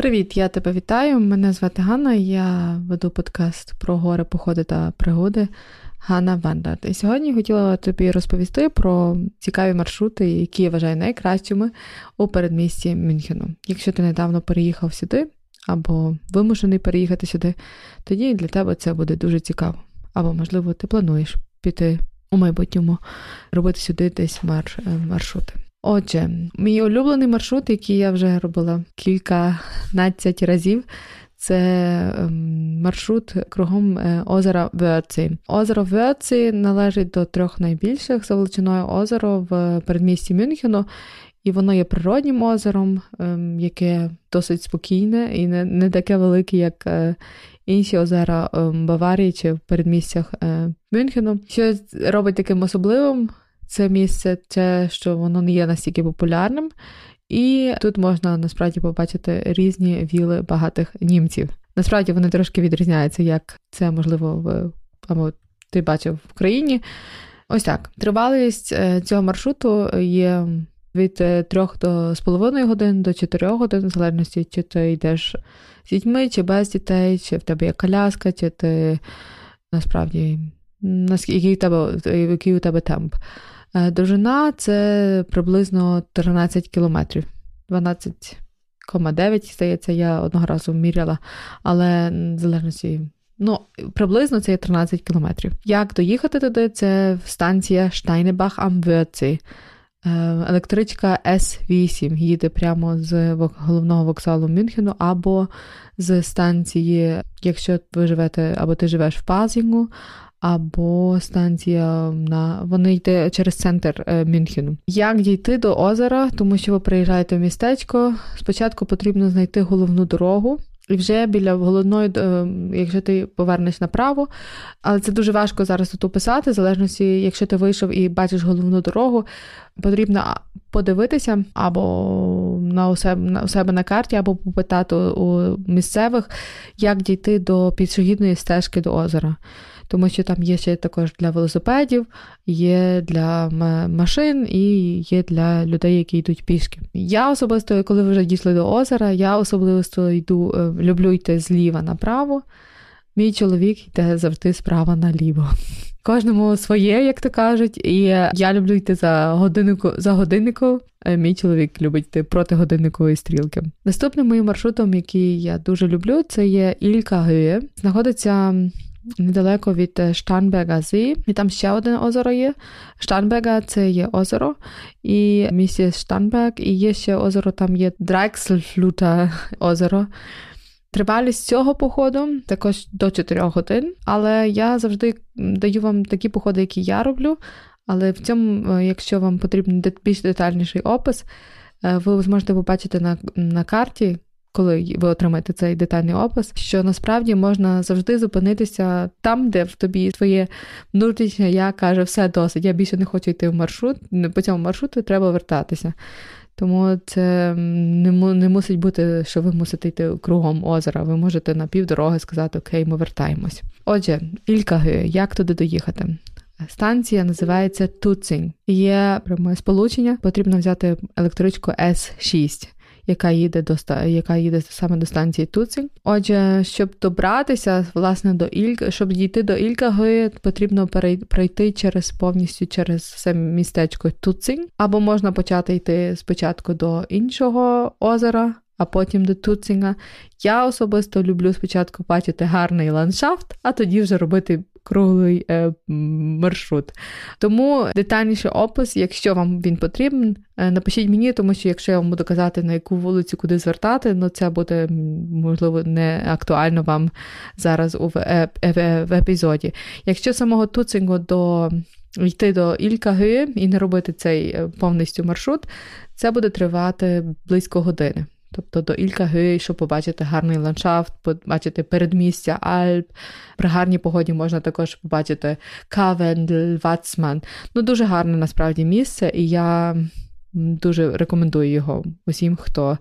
Привіт, я тебе вітаю. Мене звати Ганна, я веду подкаст про гори, походи та пригоди Ганна Вандард. І сьогодні хотіла тобі розповісти про цікаві маршрути, які я вважаю найкращими у передмісті Мюнхену. Якщо ти недавно переїхав сюди або вимушений переїхати сюди, тоді для тебе це буде дуже цікаво. Або, можливо, ти плануєш піти у майбутньому робити сюди десь марш, маршрути. Отже, мій улюблений маршрут, який я вже робила кільканадцять разів, це ем, маршрут кругом е, озера Верці. Озеро Верці належить до трьох найбільших за величиною озеро в передмісті Мюнхену, і воно є природнім озером, ем, яке досить спокійне і не таке велике, як е, інші озера ем, Баварії чи в передмістях е, Мюнхену. Що робить таким особливим це місце, те, що воно не є настільки популярним, і тут можна насправді побачити різні віли багатих німців. Насправді вони трошки відрізняються, як це можливо в або ти бачив в Україні. Ось так. Тривалість е, цього маршруту є від 3 до з половиною годин до 4 годин, в залежності, чи ти йдеш з дітьми, чи без дітей, чи в тебе є коляска, чи ти насправді який у тебе, який у тебе темп. Е, довжина це приблизно 13 кілометрів. 12,9, здається, я одного разу міряла, але в залежності. Ну, приблизно це є 13 кілометрів. Як доїхати туди? Це станція Штайнебах am Електричка С8 їде прямо з головного вокзалу Мюнхену, або з станції, якщо ви живете, або ти живеш в Пазінгу, або станція на вони йде через центр е, Мюнхену. Як дійти до озера, тому що ви приїжджаєте в містечко, спочатку потрібно знайти головну дорогу. І вже біля головної, е, якщо ти повернеш направо, але це дуже важко зараз тут описати, в залежності, якщо ти вийшов і бачиш головну дорогу, потрібно подивитися або на у себе на, у себе на карті, або попитати у місцевих, як дійти до пішохідної стежки до озера тому що там є ще також для велосипедів, є для машин і є для людей, які йдуть пішки. Я особисто, коли вже дійшли до озера, я особливо йду, е, люблю йти зліва направо. Мій чоловік йде завжди справа наліво. Кожному своє, як то кажуть, і я люблю йти за годиннику за годинником. Мій чоловік любить йти проти годинникової стрілки. Наступним моїм маршрутом, який я дуже люблю, це є Ілька Гює. Знаходиться недалеко від Штанберга Зі, і там ще одне озеро є. Штанберга це є озеро, і місце Штанберг, і є ще озеро, там є Драйксельфлюта озеро. Тривалість цього походу також до 4 годин, але я завжди даю вам такі походи, які я роблю. Але в цьому, е, якщо вам потрібен більш детальніший опис, е, ви зможете побачити на, на карті, коли ви отримаєте цей детальний опис, що насправді можна завжди зупинитися там, де в тобі твоє внутрішнє я каже, все досить, я більше не хочу йти в маршрут, по цьому маршруту треба вертатися. Тому це не не мусить бути, що ви мусите йти кругом озера. Ви можете на півдороги сказати, окей, ми вертаємось. Отже, Ількаги, як туди доїхати? Станція називається Туцинг. Є пряме сполучення, потрібно взяти електричку С6 яка їде до яка їде саме до станції Туцинг. Отже, щоб добратися власне до Ілька, щоб дійти до Ількаги, потрібно пройти через повністю через все містечко Туцинг, або можна почати йти спочатку до іншого озера. А потім до Туцинга. Я особисто люблю спочатку бачити гарний ландшафт, а тоді вже робити круглий е, маршрут. Тому детальніший опис, якщо вам він потрібен, е, напишіть мені, тому що якщо я вам буду казати, на яку вулицю куди звертати, ну це буде, можливо, не актуально вам зараз у в, е, в, в епізоді. Якщо самого Туцингу до йти до Ількаги і не робити цей е, повністю маршрут, це буде тривати близько години. Тобто до Ількаги, щоб побачити гарний ландшафт, побачити передмістя Альп. При гарній погоді можна також побачити Кавендль, Вацман. Ну, дуже гарне насправді місце, і я дуже рекомендую його усім, хто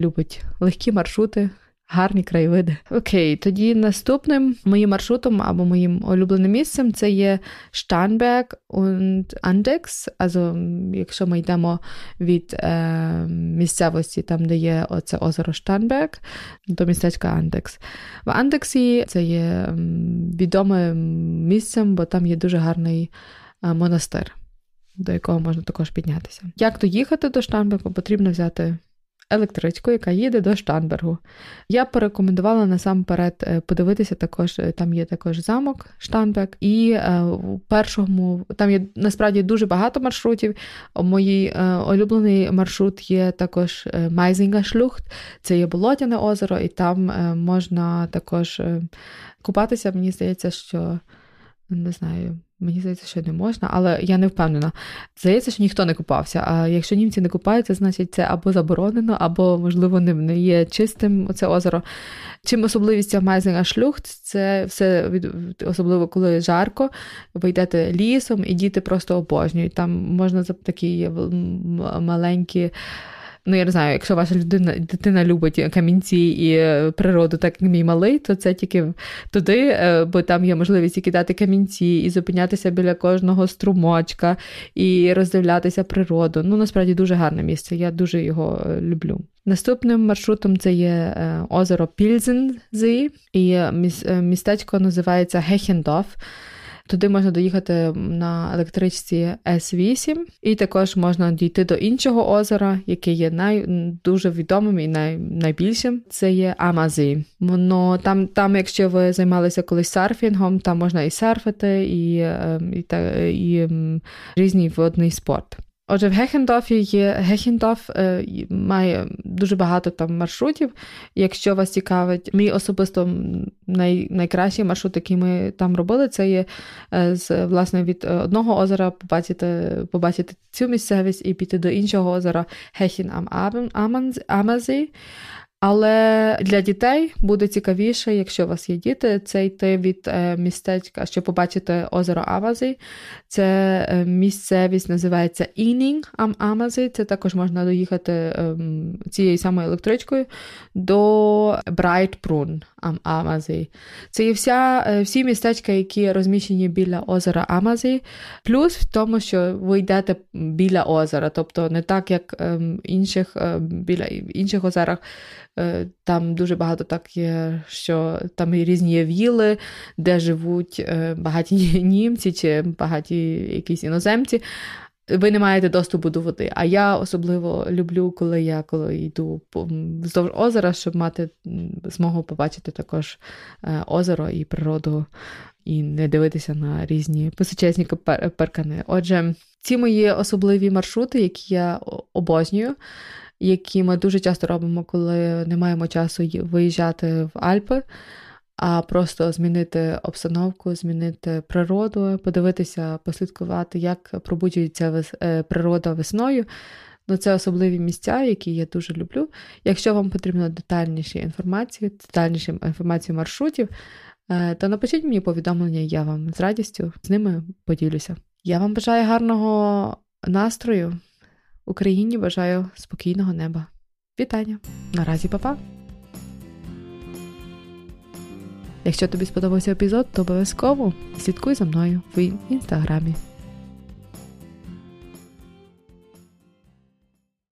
любить легкі маршрути, гарні краєвиди. Окей, тоді наступним моїм маршрутом або моїм улюбленим місцем це є Starnberg und Andex. Also, якщо ми йдемо від е, місцевості, там, де є оце озеро Штанберг, до містечка Андекс. В Андексі це є відомим місцем, бо там є дуже гарний е, монастир. До якого можна також піднятися. Як доїхати до Штарнбергу, потрібно взяти електричку, яка їде до Штарнбергу. Я порекомендувала насамперед е, подивитися також, е, там є також замок Штарнберг, і е, у першому там є насправді дуже багато маршрутів. Мій улюблений маршрут є також Майзінга Шлюхт, це є болотяне озеро, і там можна також купатися. Мені здається, що не знаю. Мені здається, що не можна, але я не впевнена. Здається, що ніхто не купався. А якщо німці не купаються, значить це або заборонено, або, можливо, не є чистим це озеро. Чим особливість Майзинга шлюхт, це все від особливо коли жарко, ви йдете лісом, і діти просто обожнюють. Там можна такі маленькі. Ну, я не знаю, якщо ваша людина, дитина любить камінці і е, природу, так як мій малий, то це тільки туди, е, бо там є можливість і кидати камінці, і зупинятися біля кожного струмочка, і роздивлятися природу. Ну, насправді дуже гарне місце. Я дуже його е, люблю. Наступним маршрутом це є озеро Пільзензі, і містечко називається Гехендоф. Туди можна доїхати на електричці С8, і також можна дійти до іншого озера, яке є най, дуже відомим і най, найбільшим. Це є Амазі. Воно там, там, якщо ви займалися колись серфінгом, там можна і серфити, і, ем, і, і, і різний водний спорт. Отже, в Гехендофі є Гехендоф е, має дуже багато там маршрутів. Якщо вас цікавить, мій особисто най, найкращий маршрут, який ми там робили, це є е, з власне від одного озера побачити побачити цю місцевість і піти до іншого озера Гехін Амазі. Але для дітей буде цікавіше, якщо у вас є діти, це йти від е, містечка, щоб побачити озеро Авазі. Це е, місцевість називається Інінг Амазі. Це також можна доїхати ем, цією самою електричкою до Брайтпрун Амазі. Це є вся, е, всі містечка, які розміщені біля озера Амазі. Плюс в тому, що ви йдете біля озера, тобто не так, як ем, інших біля інших озерах. Е, там дуже багато так є, що там і різні віли, де живуть е, багаті німці чи багаті якісь іноземці. Ви не маєте доступу до води. А я особливо люблю, коли я коли йду вздовж озера, щоб мати змогу побачити також е, озеро і природу, і не дивитися на різні височезні перкани. Отже, ці мої особливі маршрути, які я обожнюю які ми дуже часто робимо, коли не маємо часу виїжджати в Альпи, а просто змінити обстановку, змінити природу, подивитися, послідкувати, як пробуджується е, природа весною. Ну, це особливі місця, які я дуже люблю. Якщо вам потрібно детальніші інформації, детальніша інформацію маршрутів, е, то напишіть мені повідомлення, я вам з радістю з ними поділюся. Я вам бажаю гарного настрою. Україні бажаю спокійного неба. Вітання! Наразі папа! Якщо тобі сподобався епізод, то обов'язково слідкуй за мною в інстаграмі.